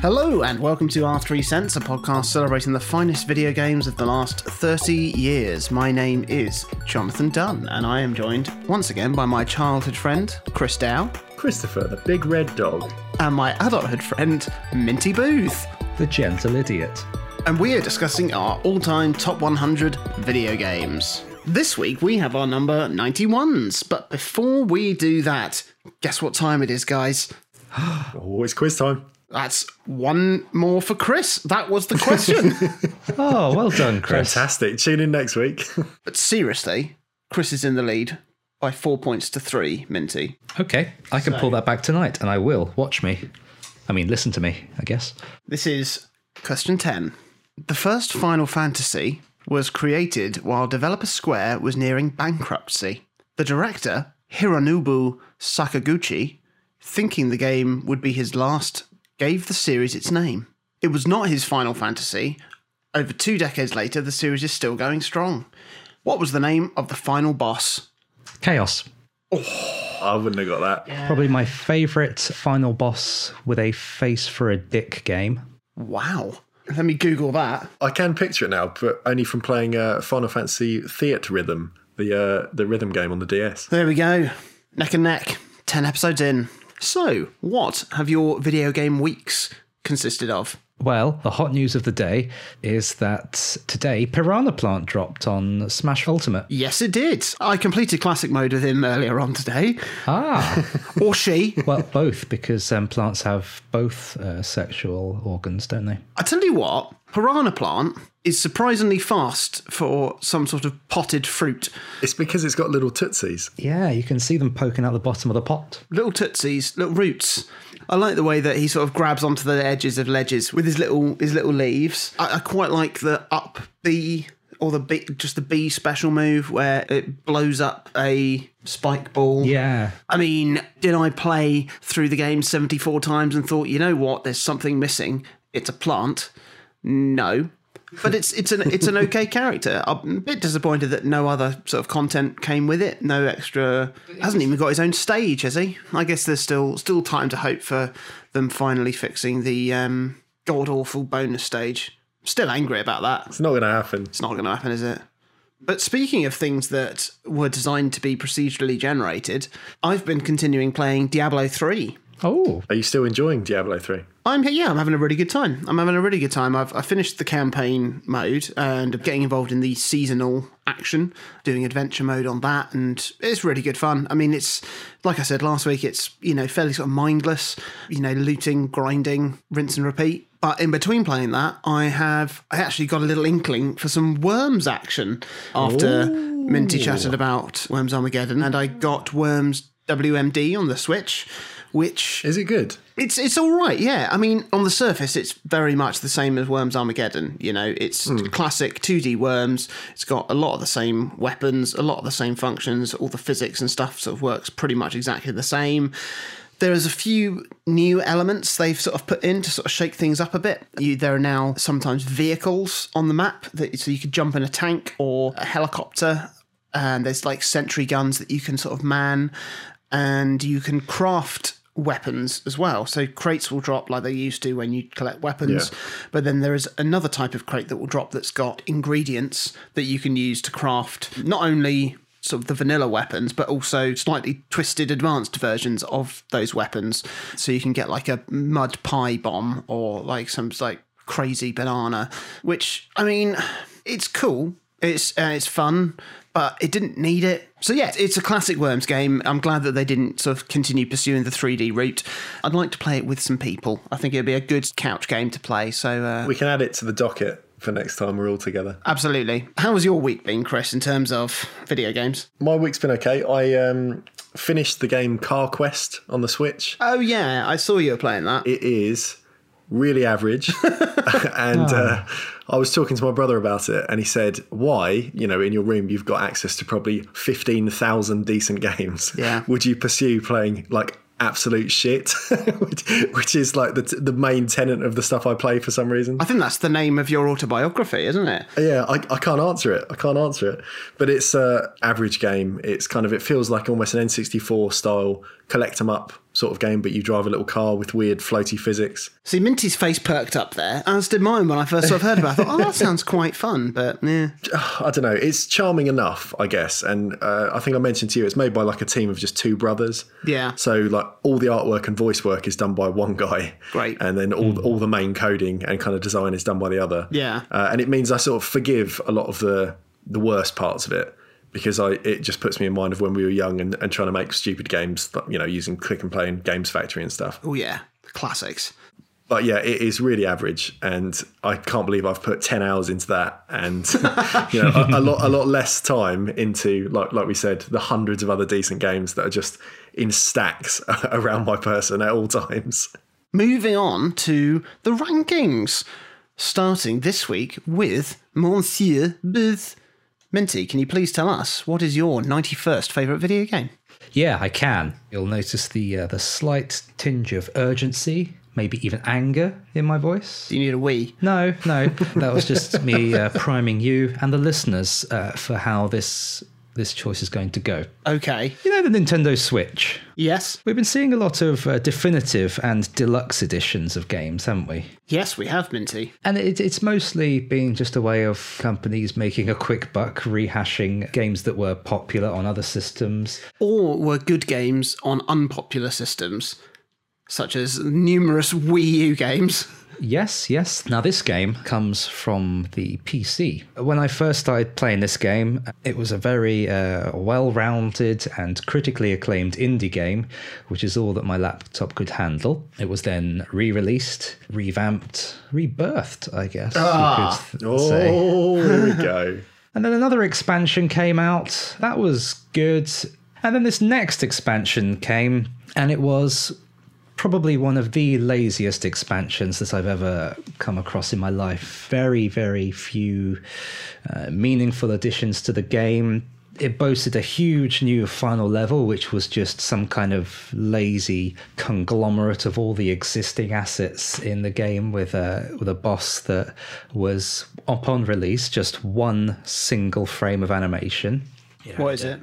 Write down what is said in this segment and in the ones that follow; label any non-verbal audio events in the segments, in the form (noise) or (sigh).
Hello, and welcome to Our Three Cents, a podcast celebrating the finest video games of the last 30 years. My name is Jonathan Dunn, and I am joined once again by my childhood friend, Chris Dow, Christopher, the big red dog. and my adulthood friend, Minty Booth. The gentle idiot. And we are discussing our all time top 100 video games. This week we have our number 91s, but before we do that, guess what time it is, guys? (gasps) Oh, it's quiz time. That's one more for Chris. That was the question. (laughs) Oh, well done, Chris. Fantastic. Tune in next week. (laughs) but seriously, Chris is in the lead by four points to three, Minty. Okay, I can pull that back tonight, and I will. Watch me. I mean, listen to me, I guess. This is question 10. The first Final Fantasy was created while developer Square was nearing bankruptcy. The director, Hironobu Sakaguchi, thinking the game would be his last, gave the series its name. It was not his Final Fantasy. Over two decades later, the series is still going strong. What was the name of the final boss? Chaos. Oh, I wouldn't have got that. Probably my favourite final boss with a face for a dick game. Wow. Let me Google that. I can picture it now, but only from playing uh, Final Fantasy Theatrhythm, the uh, the rhythm game on the DS. There we go. Neck and neck. 10 episodes in. So, what have your video game weeks consisted of? Well, the hot news of the day is that today Piranha Plant dropped on Smash Ultimate. Yes, it did. I completed classic mode with him earlier on today. Ah, (laughs) Or she. well, both, because um, plants have both uh, sexual organs, don't they? I tell you what, Piranha Plant is surprisingly fast for some sort of potted fruit. It's because it's got little tootsies. Yeah, you can see them poking out the bottom of the pot. Little tootsies, little roots. I like the way that he sort of grabs onto the edges of ledges with his little his little leaves. I, I quite like the up B or the B, just the B special move where it blows up a spike ball. Yeah, I mean, did I play through the game 74 times and thought, you know what, there's something missing? It's a plant. No. But it's it's an it's an (laughs) okay character. I'm a bit disappointed that no other sort of content came with it. No extra. Hasn't even got his own stage, has he? I guess there's still still time to hope for them finally fixing the um, god awful bonus stage. Still angry about that. It's not going to happen. It's not going to happen, is it? But speaking of things that were designed to be procedurally generated, I've been continuing playing Diablo 3. Oh, Are you still enjoying Diablo 3? I'm yeah, I'm having a really good time. I'm having a really good time. I've I finished the campaign mode and I'm getting involved in the seasonal action, doing adventure mode on that, and it's really good fun. I mean, it's like I said last week, it's you know fairly sort of mindless, you know, looting, grinding, rinse and repeat. But in between playing that, I have I actually got a little inkling for some Worms action after Minty chatted about Worms Armageddon, and I got Worms WMD on the Switch, which Is it good? it's it's all right, yeah. I mean, on the surface, it's very much the same as Worms Armageddon. You know, it's hmm. classic 2D Worms. It's got a lot of the same weapons, a lot of the same functions. All the physics and stuff sort of works pretty much exactly the same. There is a few new elements they've sort of put in to sort of shake things up a bit. You, there are now sometimes vehicles on the map that so you could jump in a tank or a helicopter, and there's like sentry guns that you can sort of man, and you can craft weapons as well. So crates will drop like they used to when you collect weapons, Yeah. but then there is another type of crate that will drop that's got ingredients that you can use to craft not only sort of the vanilla weapons, but also slightly twisted advanced versions of those weapons. So you can get like a mud pie bomb or like some like crazy banana, which I mean, it's cool. It's uh, it's fun, but it didn't need it. So yeah, it's a classic Worms game. I'm glad that they didn't sort of continue pursuing the 3D route. I'd like to play it with some people. I think it'd be a good couch game to play. So uh, We can add it to the docket for next time we're all together. absolutely. How has your week been, Chris, in terms of video games? My week's been okay. I um, finished the game Car Quest on the Switch. Oh yeah, I saw you were playing that. It is really average. (laughs) and uh, I was talking to my brother about it, and he said, Why, you know, in your room, you've got access to probably 15,000 decent (laughs) games. Yeah. Would you pursue playing like absolute shit, (laughs) which, which is like the, the main tenet of the stuff I play for some reason? I think that's the name of your autobiography, isn't it? Yeah, I, I can't answer it. I can't answer it. But it's a average game. It's kind of it feels like almost an N64 style collect collect 'em up sort of game, but you drive a little car with weird floaty physics. See, Minty's face perked up there, as did mine when I first sort of heard about it. I thought, oh, that sounds quite fun, but yeah. (sighs) I don't know. It's charming enough, I guess. And uh, I think I mentioned to you, it's made by like a team of just two brothers. Yeah. So like all the artwork and voice work is done by one guy. Great. And then all all the main coding and kind of design is done by the other. Yeah. Uh, and it means I sort of forgive a lot of the the worst parts of it because I it just puts me in mind of when we were young and, and trying to make stupid games, you know, using Klik & Play and Games Factory and stuff. Oh, yeah. Classics. But yeah, it is really average, and I can't believe I've put ten hours into that, and (laughs) you know, a, a lot, a lot less time into like, like we said, the hundreds of other decent games that are just in stacks (laughs) around my person at all times. Moving on to the rankings, starting this week with Monsieur Booth. Minty, can you please tell us what is your 91st favourite video game? Yeah, I can. You'll notice the uh, the slight tinge of urgency, maybe even anger in my voice. Do you need a wee? No, no, that was just me uh, priming you and the listeners uh, for how this this choice is going to go. Okay. You know the Nintendo Switch. Yes. We've been seeing a lot of uh, definitive and deluxe editions of games, haven't we? Yes, we have, Minty. And it, it's mostly been just a way of companies making a quick buck, rehashing games that were popular on other systems. Or were good games on unpopular systems, such as numerous Wii U games. (laughs) Yes, yes. Now, this game comes from the PC. When I first started playing this game, it was a very uh, well rounded and critically acclaimed indie game, which is all that my laptop could handle. It was then re released, revamped, rebirthed, I guess. Ah. you could say. Oh, there we go. (laughs) And then another expansion came out. That was good. And then this next expansion came, and it was probably one of the laziest expansions that I've ever come across in my life. Very, very few uh, meaningful additions to the game. It boasted a huge new final level, which was just some kind of lazy conglomerate of all the existing assets in the game, with a with a boss that was upon release just one single frame of animation. What is it?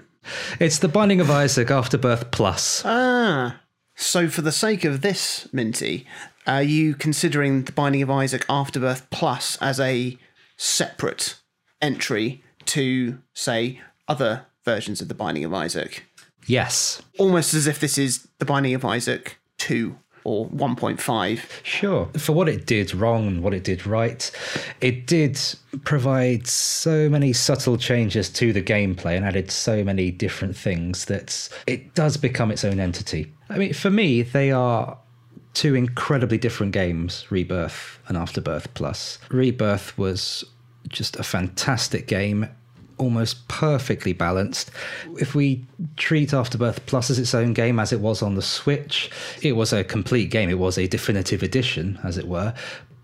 It's the Binding of Isaac Afterbirth Plus. Ah. So, for the sake of this, Minty, are you considering The Binding of Isaac Afterbirth Plus as a separate entry to, say, other versions of The Binding of Isaac? Yes, Almost as if this is The Binding of Isaac 2 or 1.5. Sure. For what it did wrong and what it did right, it did provide so many subtle changes to the gameplay and added so many different things that it does become its own entity. I mean, for me, they are two incredibly different games Rebirth and Afterbirth Plus. Rebirth was just a fantastic game almost perfectly balanced. If we treat Afterbirth Plus as its own game, as it was on the Switch, it was a complete game. It was a definitive edition, as it were.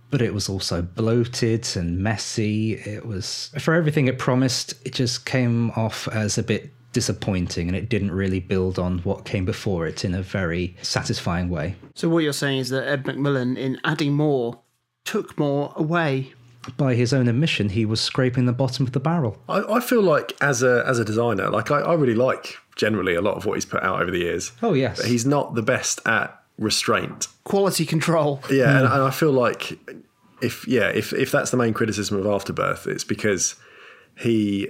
But it was also bloated and messy. It was, for everything it promised, it just came off as a bit disappointing and it didn't really build on what came before it in a very satisfying way. So, what you're saying is that Ed McMillen, in adding more, took more away. By his own admission, he was scraping the bottom of the barrel. I, I feel like as a as a designer, like I, I really like generally a lot of what he's put out over the years. Oh, yes. But he's not the best at restraint. Quality control. Yeah, and, hmm. and I feel like if yeah, if if that's the main criticism of Afterbirth, it's because he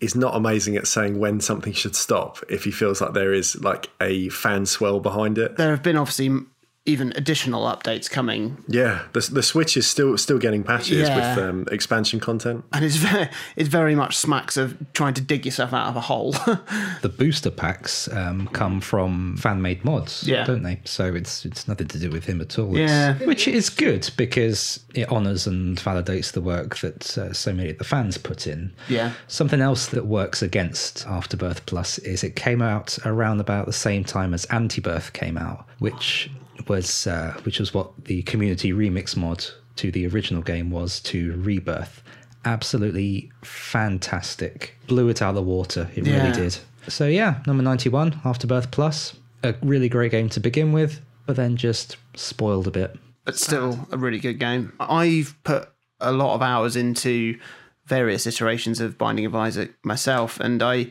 is not amazing at saying when something should stop if he feels like there is like a fan swell behind it. There have been obviously even additional updates coming, Yeah, the the Switch is still still getting patches Yeah. with um, expansion content. and it's very, it very much smacks of trying to dig yourself out of a hole. (laughs) the booster packs um, come from fan made mods, Yeah. don't they? So it's it's nothing to do with him at all. Yeah. It's- which is good because it honours and validates the work that uh, so many of the fans put in. Yeah. Something else that works against Afterbirth Plus is it came out around about the same time as Antibirth came out, which was uh, which was what the community remix mod to the original game was to Rebirth. Absolutely fantastic. Blew it out of the water. It Yeah. really did. So yeah, number 91, Afterbirth Plus. A really great game to begin with, but then just spoiled a bit. but still a really good game. I've put a lot of hours into various iterations of Binding of Isaac myself, and I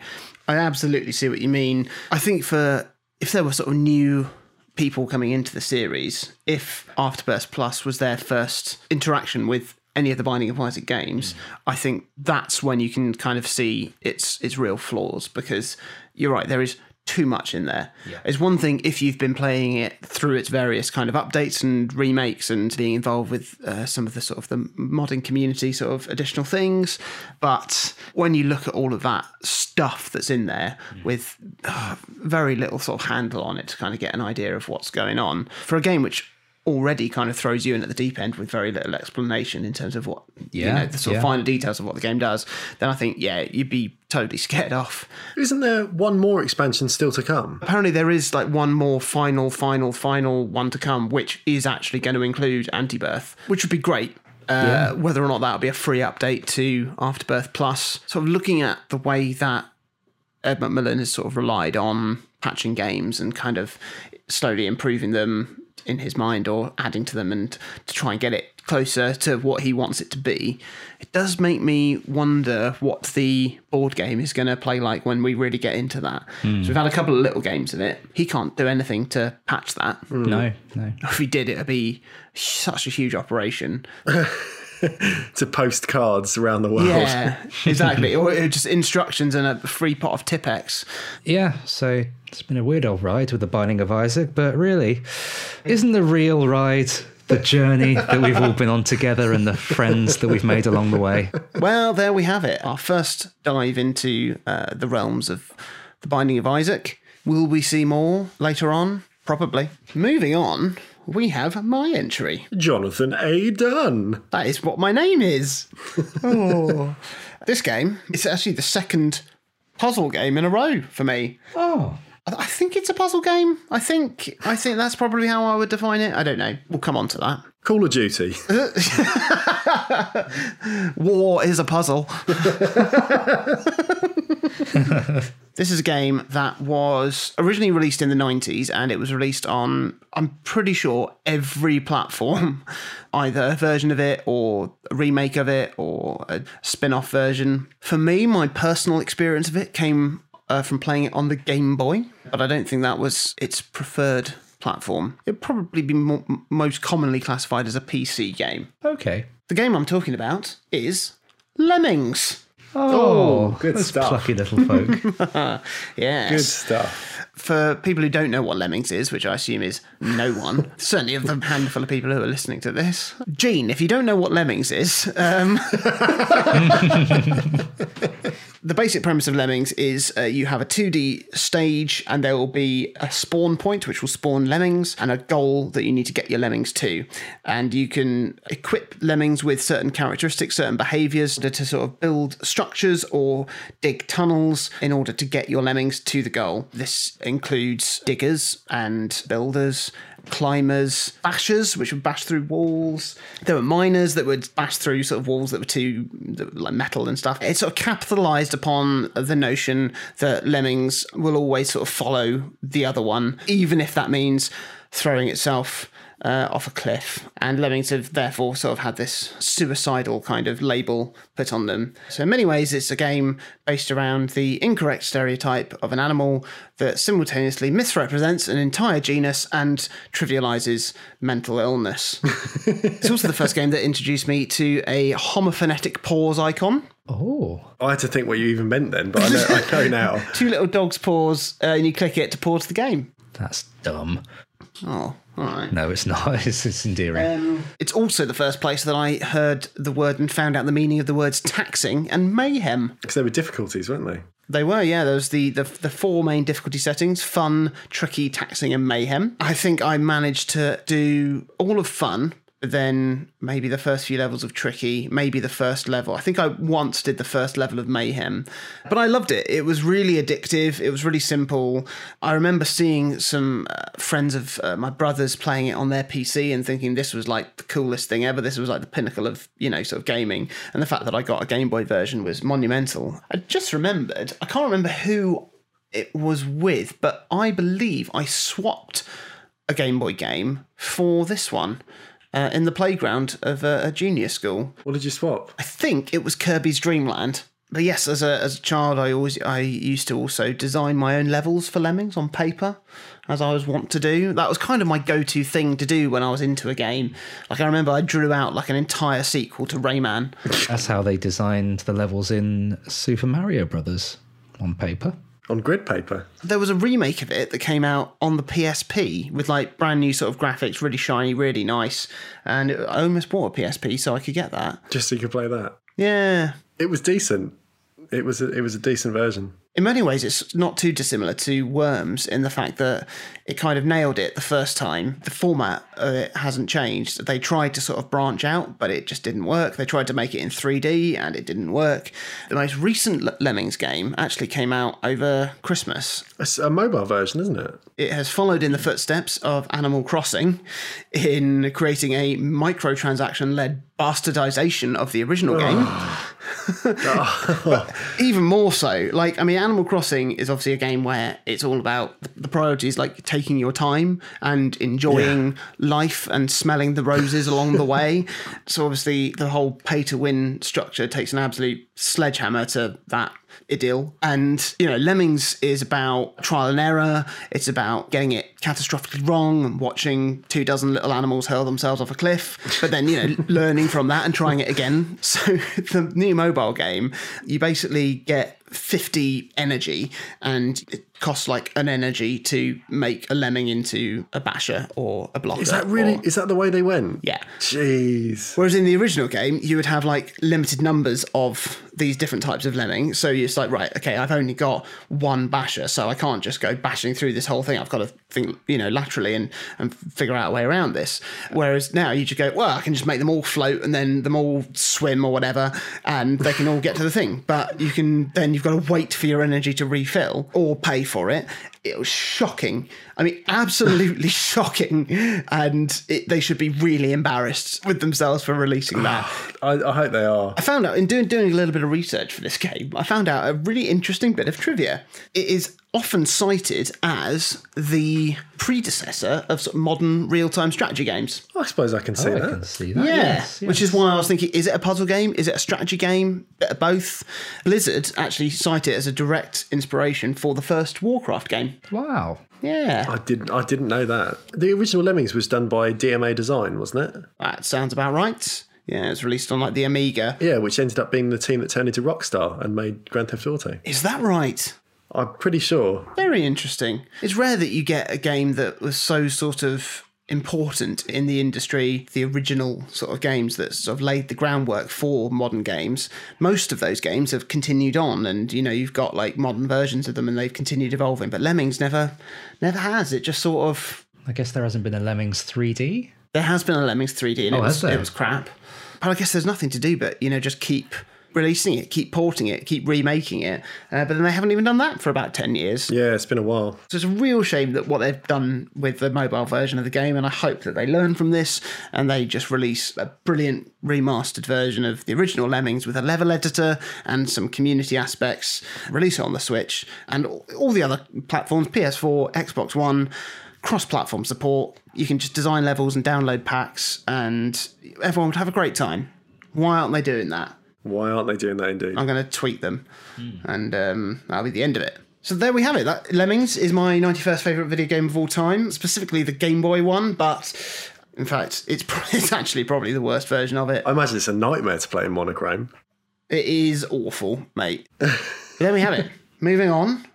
I absolutely see what you mean. I think for if there were sort of new people coming into the series, if Afterbirth Plus was their first interaction with any of the Binding of Isaac games, mm. I think that's when you can kind of see its its real flaws because you're right, there is too much in there. It's one thing if you've been playing it through its various kind of updates and remakes and being involved with uh, some of the sort of the modding community sort of additional things, but when you look at all of that stuff that's in there with uh, very little sort of handle on it to kind of get an idea of what's going on for a game which already kind of throws you in at the deep end with very little explanation in terms of what you know the sort of finer details of what the game does then i think yeah you'd be totally scared off. Isn't there one more expansion still to come? apparently there is like one more final final final one to come which is actually going to include anti-birth which would be great. Uh, whether or not that would be a free update to afterbirth plus. Sort of looking at the way that Ed McMillen has sort of relied on patching games and kind of slowly improving them in his mind or adding to them and to try and get it closer to what he wants it to be it does make me wonder what the board game is going to play like when we really get into that. So we've had a couple of little games in it. He can't do anything to patch that. No, mm. no. if he did it'd be such a huge operation (laughs) (laughs) To post cards around the world. yeah (laughs) exactly or just instructions and a free pot of Tipp-Ex Yeah, so it's been a weird old ride with the Binding of Isaac, but really, isn't the real ride the journey that we've all been on together and the friends that we've made along the way? Well, there we have it. Our first dive into uh, the realms of the Binding of Isaac. Will we see more later on? Probably. Moving on, we have my entry. Jonathan A. Dunn. That is what my name is. (laughs) oh. This game is actually the second puzzle game in a row for me. Oh, I think it's a puzzle game. I think I think that's probably how I would define it. I don't know. We'll come on to that. Call of Duty. (laughs) (laughs) War is a puzzle. (laughs) this is a game that was originally released in the 90s and it was released on, I'm pretty sure, every platform. (laughs) Either a version of it or a remake of it or a spin off version. For me, my personal experience of it came uh, from playing it on the Game Boy, but I don't think that was its preferred platform. It'd probably be mo- most commonly classified as a PC game. okay. The game I'm talking about is Lemmings. Oh, good those stuff. plucky little folk. (laughs) Yes. Good stuff. For people who don't know what Lemmings is, which I assume is no one, (laughs) certainly of the handful of people who are listening to this. Gene, if you don't know what Lemmings is, um, (laughs) the basic premise of Lemmings is uh, you have a 2D stage and there will be a spawn point which will spawn lemmings and a goal that you need to get your lemmings to. And you can equip lemmings with certain characteristics, certain behaviors to, to sort of build structures or dig tunnels in order to get your lemmings to the goal. This includes diggers and builders climbers, bashers, which would bash through walls. There were miners that would bash through sort of walls that were too that were like metal and stuff. It sort of capitalized upon the notion that lemmings will always sort of follow the other one, even if that means throwing itself uh, off a cliff. And lemmings have therefore sort of had this suicidal kind of label put on them. So, in many ways, it's a game based around the incorrect stereotype of an animal that simultaneously misrepresents an entire genus and trivializes mental illness. (laughs) it's also the first game that introduced me to a homophonetic pause icon. Oh, I had to think what you even meant then, but I know, I know (laughs) now. Two little dogs pause, uh, and you click it to pause the game. that's dumb. Oh, all right. No, it's not. (laughs) It's, it's endearing. Um, it's also the first place that I heard the word and found out the meaning of the words taxing and mayhem. Because there were difficulties, weren't they? They were, yeah. There was the, the the four main difficulty settings: fun, tricky, taxing, and mayhem. I think I managed to do all of fun, but then maybe the first few levels of tricky, maybe the first level. I think I once did the first level of mayhem, but I loved it. It was really addictive. It was really simple. I remember seeing some uh, friends of uh, my brothers playing it on their PC and thinking this was like the coolest thing ever. This was like the pinnacle of you know sort of gaming, and the fact that I got a Game Boy version was monumental. I just remembered. I can't remember who it was with, but I believe I swapped a Game Boy game for this one uh, in the playground of a, a junior school. What did you swap? I think it was Kirby's Dream Land. but yes, as a as a child, I always I used to also design my own levels for Lemmings on paper, as I was wont to do. That was kind of my go to thing to do when I was into a game. Like I remember, I drew out like an entire sequel to Rayman. That's how they designed the levels in Super Mario Brothers on paper. On grid paper. There was a remake of it that came out on the PSP with like brand new sort of graphics, really shiny, really nice. And I almost bought a PSP so I could get that. Just so you could play that. Yeah, It was decent. It was a, it was a decent version. In many ways, it's not too dissimilar to Worms in the fact that it kind of nailed it the first time. The format of it hasn't changed. They tried to sort of branch out, but it just didn't work. They tried to make it in 3D and it didn't work. The most recent Lemmings game actually came out over Christmas. It's a mobile version, isn't it? It has followed in the footsteps of Animal Crossing in creating a microtransaction led bastardization of the original ah. game. Ah. (laughs) But even more so, like, I mean, Animal Crossing is obviously a game where it's all about the priorities, like taking your time and enjoying life and smelling the roses along the (laughs) way. So, obviously, the whole pay to win structure takes an absolute sledgehammer to that idyll. And, you know, Lemmings is about trial and error. It's about getting it catastrophically wrong and watching two dozen little animals hurl themselves off a cliff, but then, you know, (laughs) learning from that and trying it again. So (laughs) the new mobile game, you basically get 50 energy and it costs like an energy to make a lemming into a basher or a blocker. Is that really? or- Is that the way they went? yeah. Jeez. Whereas in the original game, you would have like limited numbers of these different types of lemming. So it's like, right, okay, I've only got one basher, so I can't just go bashing through this whole thing. I've got to think, you know, laterally and, and figure out a way around this. Whereas now you just go, well, I can just make them all float and then them all swim or whatever, and they can all get to the thing. But you can then you've got to wait for your energy to refill or pay for it. It was shocking. I mean, absolutely (laughs) shocking. And it, they should be really embarrassed with themselves for releasing that. (sighs) I, I hope they are. I found out in doing doing a little bit of research for this game, I found out a really interesting bit of trivia. It is often cited as the predecessor of sort of modern real time strategy games. Oh, I suppose I can see Oh, I that. can see that. Yeah, yes, which is why I was thinking: is it a puzzle game? Is it a strategy game? Uh, both. Blizzard actually cite it as a direct inspiration for the first Warcraft game. Wow. Yeah, I didn't. I didn't know that. The original Lemmings was done by DMA Design, wasn't it? that sounds about right. Yeah, it was released on like the Amiga. Yeah, which ended up being the team that turned into Rockstar and made Grand Theft Auto. Is that right? I'm pretty sure. Very interesting. It's rare that you get a game that was so sort of important in the industry, the original sort of games that sort of laid the groundwork for modern games. Most of those games have continued on and you know, you've got like modern versions of them and they've continued evolving, but Lemmings never never has. It just sort of I guess there hasn't been a Lemmings 3D. there has been a Lemmings 3D and oh, it Oh, was has there? it was crap. But I guess there's nothing to do but, you know, just keep releasing it, keep porting it, keep remaking it. Uh, but then they haven't even done that for about 10 years. Yeah, it's been a while. So it's a real shame that what they've done with the mobile version of the game, and I hope that they learn from this and they just release a brilliant remastered version of the original Lemmings with a level editor and some community aspects. Release it on the Switch and all all the other platforms PS4, Xbox One, cross platform support. You can just design levels and download packs, and everyone would have a great time. Why aren't they doing that? Why aren't they doing that indeed? I'm going to tweet them, and um, that'll be the end of it. So there we have it. That Lemmings is my 91st favorite video game of all time, specifically the Game Boy one. But in fact, it's (laughs) pro- it's actually probably the worst version of it. I imagine it's a nightmare to play in monochrome. It is awful, mate. (laughs) there we have it. Moving on,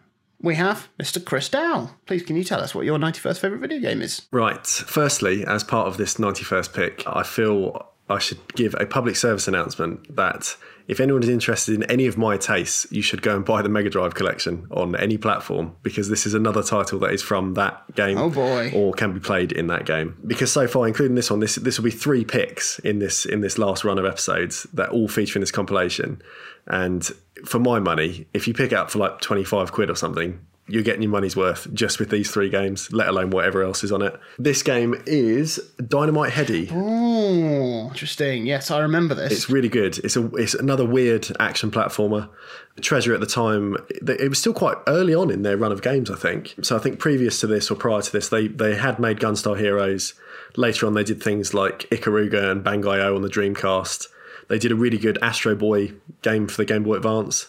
we have Mr. Chris Dow. Please, can you tell us what your 91st favorite video game is? Right. Firstly, as part of this 91st pick, I feel I should give a public service announcement that if anyone is interested in any of my tastes, you should go and buy the Mega Drive collection on any platform because this is another title that is from that game Oh, boy. or can be played in that game. Because so far, including this one, this this will be three picks in this in this last run of episodes that all feature in this compilation. And for my money, if you pick it up for like 25 quid or something, you're getting your money's worth just with these three games, let alone whatever else is on it. This game is Dynamite Headdy. Oh, interesting. Yes, I remember this. It's really good. It's a it's another weird action platformer. Treasure at the time, it was still quite early on in their run of games, I think. So I think previous to this or prior to this, they they had made Gunstar Heroes. Later on, they did things like Ikaruga and Bangai-O on the Dreamcast. They did a really good Astro Boy game for the Game Boy Advance.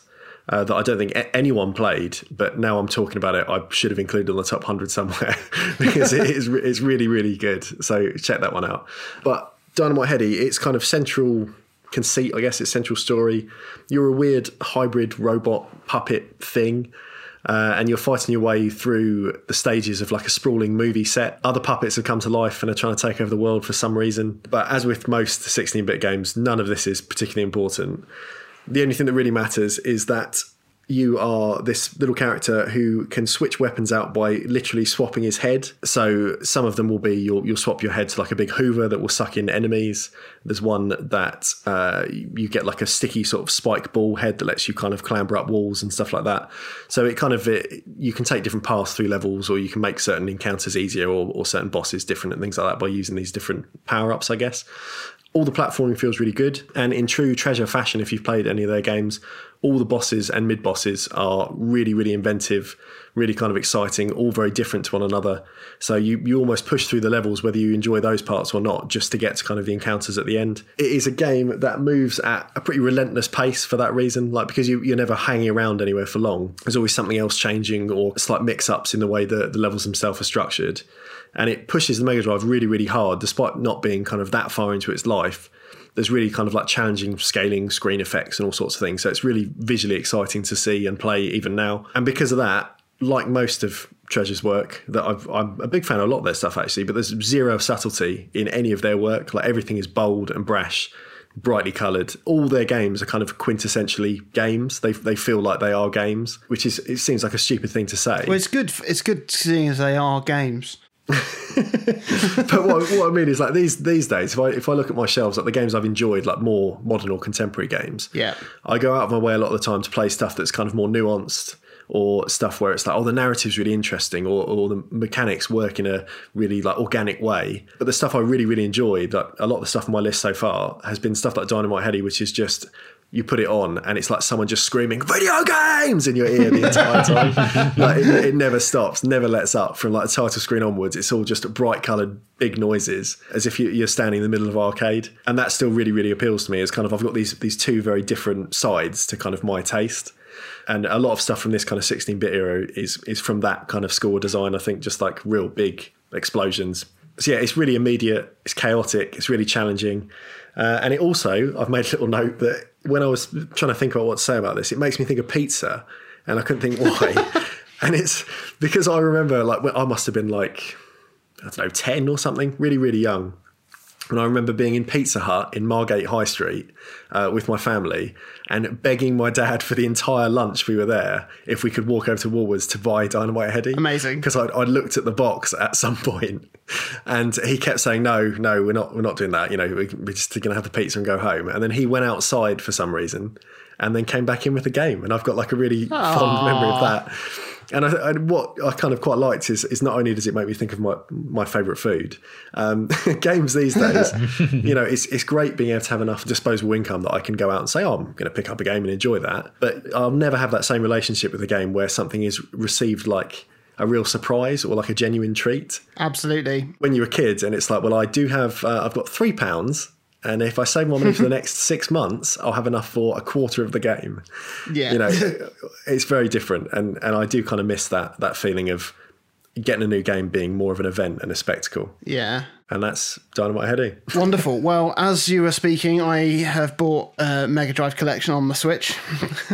Uh, that I don't think a- anyone played, but now I'm talking about it, I should have included on the top 100 somewhere (laughs) because it is it's really, really good. So check that one out. But Dynamite Headdy, it's kind of central conceit, I guess, it's central story. You're a weird hybrid robot puppet thing. Uh, and you're fighting your way through the stages of like a sprawling movie set. Other puppets have come to life and are trying to take over the world for some reason. But as with most 16 bit games, none of this is particularly important. The only thing that really matters is that you are this little character who can switch weapons out by literally swapping his head. So some of them will be you'll, you'll swap your head to like a big Hoover that will suck in enemies. There's one that uh, you get like a sticky sort of spike ball head that lets you kind of clamber up walls and stuff like that. So it kind of it, you can take different paths through levels, or you can make certain encounters easier, or, or certain bosses different and things like that by using these different power ups, I guess all the platforming feels really good. And in true treasure fashion, if you've played any of their games, all the bosses and mid bosses are really, really inventive, really kind of exciting, all very different to one another. So you, you almost push through the levels, whether you enjoy those parts or not, just to get to kind of the encounters at the end. It is a game that moves at a pretty relentless pace for that reason, like because you, you're never hanging around anywhere for long. There's always something else changing or slight mix ups in the way that the levels themselves are structured. And it pushes the Mega Drive really, really hard, despite not being kind of that far into its life there's really kind of like challenging scaling screen effects and all sorts of things. So it's really visually exciting to see and play even now. And because of that, like most of Treasure's work, that i am a big fan of a lot of their stuff actually, but there's zero subtlety in any of their work. Like everything is bold and brash, brightly coloured. All their games are kind of quintessentially games. They they feel like they are games, which is it seems like a stupid thing to say. Well, it's good. It's good seeing as they are games. (laughs) but what, what, I mean is like these these days, if I if I look at my shelves, like the games I've enjoyed, like more modern or contemporary games, yeah, I go out of my way a lot of the time to play stuff that's kind of more nuanced or stuff where it's like, oh, the narrative's really interesting, or, or the mechanics work in a really like organic way. But the stuff I really really enjoyed, like a lot of the stuff on my list so far, has been stuff like Dynamite Headdy, which is just you put it on and it's like someone just screaming video games! in your ear the entire time. (laughs) Like it, it, never stops never lets up. From like the title screen onwards it's all just bright colored big noises as if you, are standing in the middle of arcade. And that still really really appeals to me. As kind of i've got these these two very different sides to kind of my taste. And a lot of stuff from this kind of 16-bit era is is from that kind of score design i think just like real big explosions so yeah it's really immediate it's chaotic it's really challenging uh, and it also i've made a little note that when I was trying to think about what to say about this, it makes me think of pizza, and I couldn't think why. (laughs) and it's because I remember, like, I must have been like, I don't know, 10 or something, really, really young. And I remember being in Pizza Hut in Margate High Street uh, with my family and begging my dad for the entire lunch we were there if we could walk over to Woolworths to buy Dynamite Headdy. Amazing. Because I'd, I'd, looked at the box at some point (laughs) and he kept saying, no, no, we're not, we're not doing that. You know, we're just going to have the pizza and go home. And then he went outside for some reason and then came back in with the game. And I've got like a really Aww. fond memory of that. And, I, and, what I kind of quite liked is, is not only does it make me think of my my favourite food, um, (laughs) games these days, (laughs) you know, it's it's great being able to have enough disposable income that I can go out and say, oh, I'm going to pick up a game and enjoy that. But I'll never have that same relationship with a game where something is received like a real surprise or like a genuine treat. Absolutely. When you're a kid and it's like, well, I do have, uh, I've got three pounds and if I save my money for the (laughs) next six months, I'll have enough for a quarter of the game. Yeah, you know, (laughs) it's very different, and and I do kind of miss that that feeling of getting a new game being more of an event and a spectacle. Yeah. And that's Dynamite Headdy. (laughs) Wonderful. Well, as you were speaking, I have bought a Mega Drive collection on the Switch.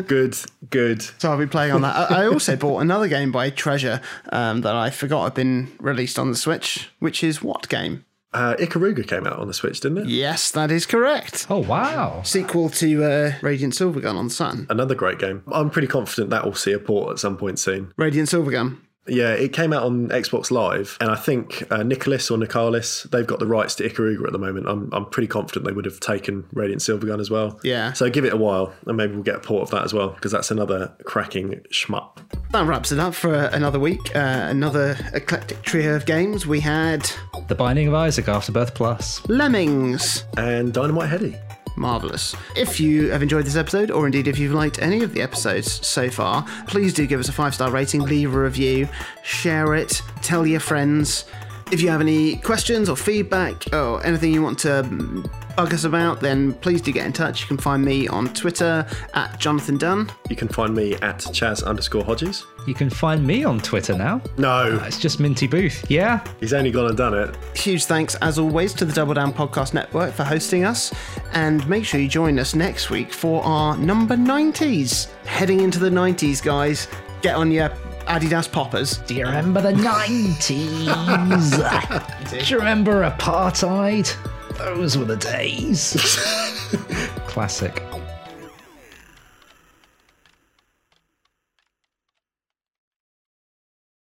good, good. So I'll be playing on that. I also bought another game by Treasure um, that I forgot had been released on the Switch, which is what game? Uh, Ikaruga came out on the Switch, didn't it? Yes, that is correct. Oh, wow. Sequel to uh, Radiant Silvergun on Saturn. Another great game. I'm pretty confident that will see a port at some point soon. Radiant Silvergun. Yeah, it came out on Xbox Live, and I think uh, Nicalis or Nicalis, they've got the rights to Ikaruga at the moment. I'm, I'm pretty confident they would have taken Radiant Silvergun as well. Yeah. So give it a while, and maybe we'll get a port of that as well, because that's another cracking shmup. That wraps it up for another week. Uh, another eclectic trio of games. We had The Binding of Isaac Afterbirth Plus, Lemmings, and Dynamite Headdy. Marvellous. If you have enjoyed this episode, or indeed if you've liked any of the episodes so far, please do give us a five star rating, leave a review, share it, tell your friends, If you have any questions or feedback or anything you want to bug us about, then please do get in touch. You can find me on Twitter at Jonathan Dunn. You can find me at Chaz underscore Hodges. You can find me on Twitter now. No, uh, It's just Minty Booth. Yeah. he's only gone and done it. Huge thanks, as always, to the Double Down Podcast Network for hosting us. And make sure you join us next week for our number 90s. Heading into the 90s, guys. Get on your Adidas poppers. Do you remember the 90s? (laughs) Do you remember apartheid? Those were the days. (laughs) (laughs) Classic.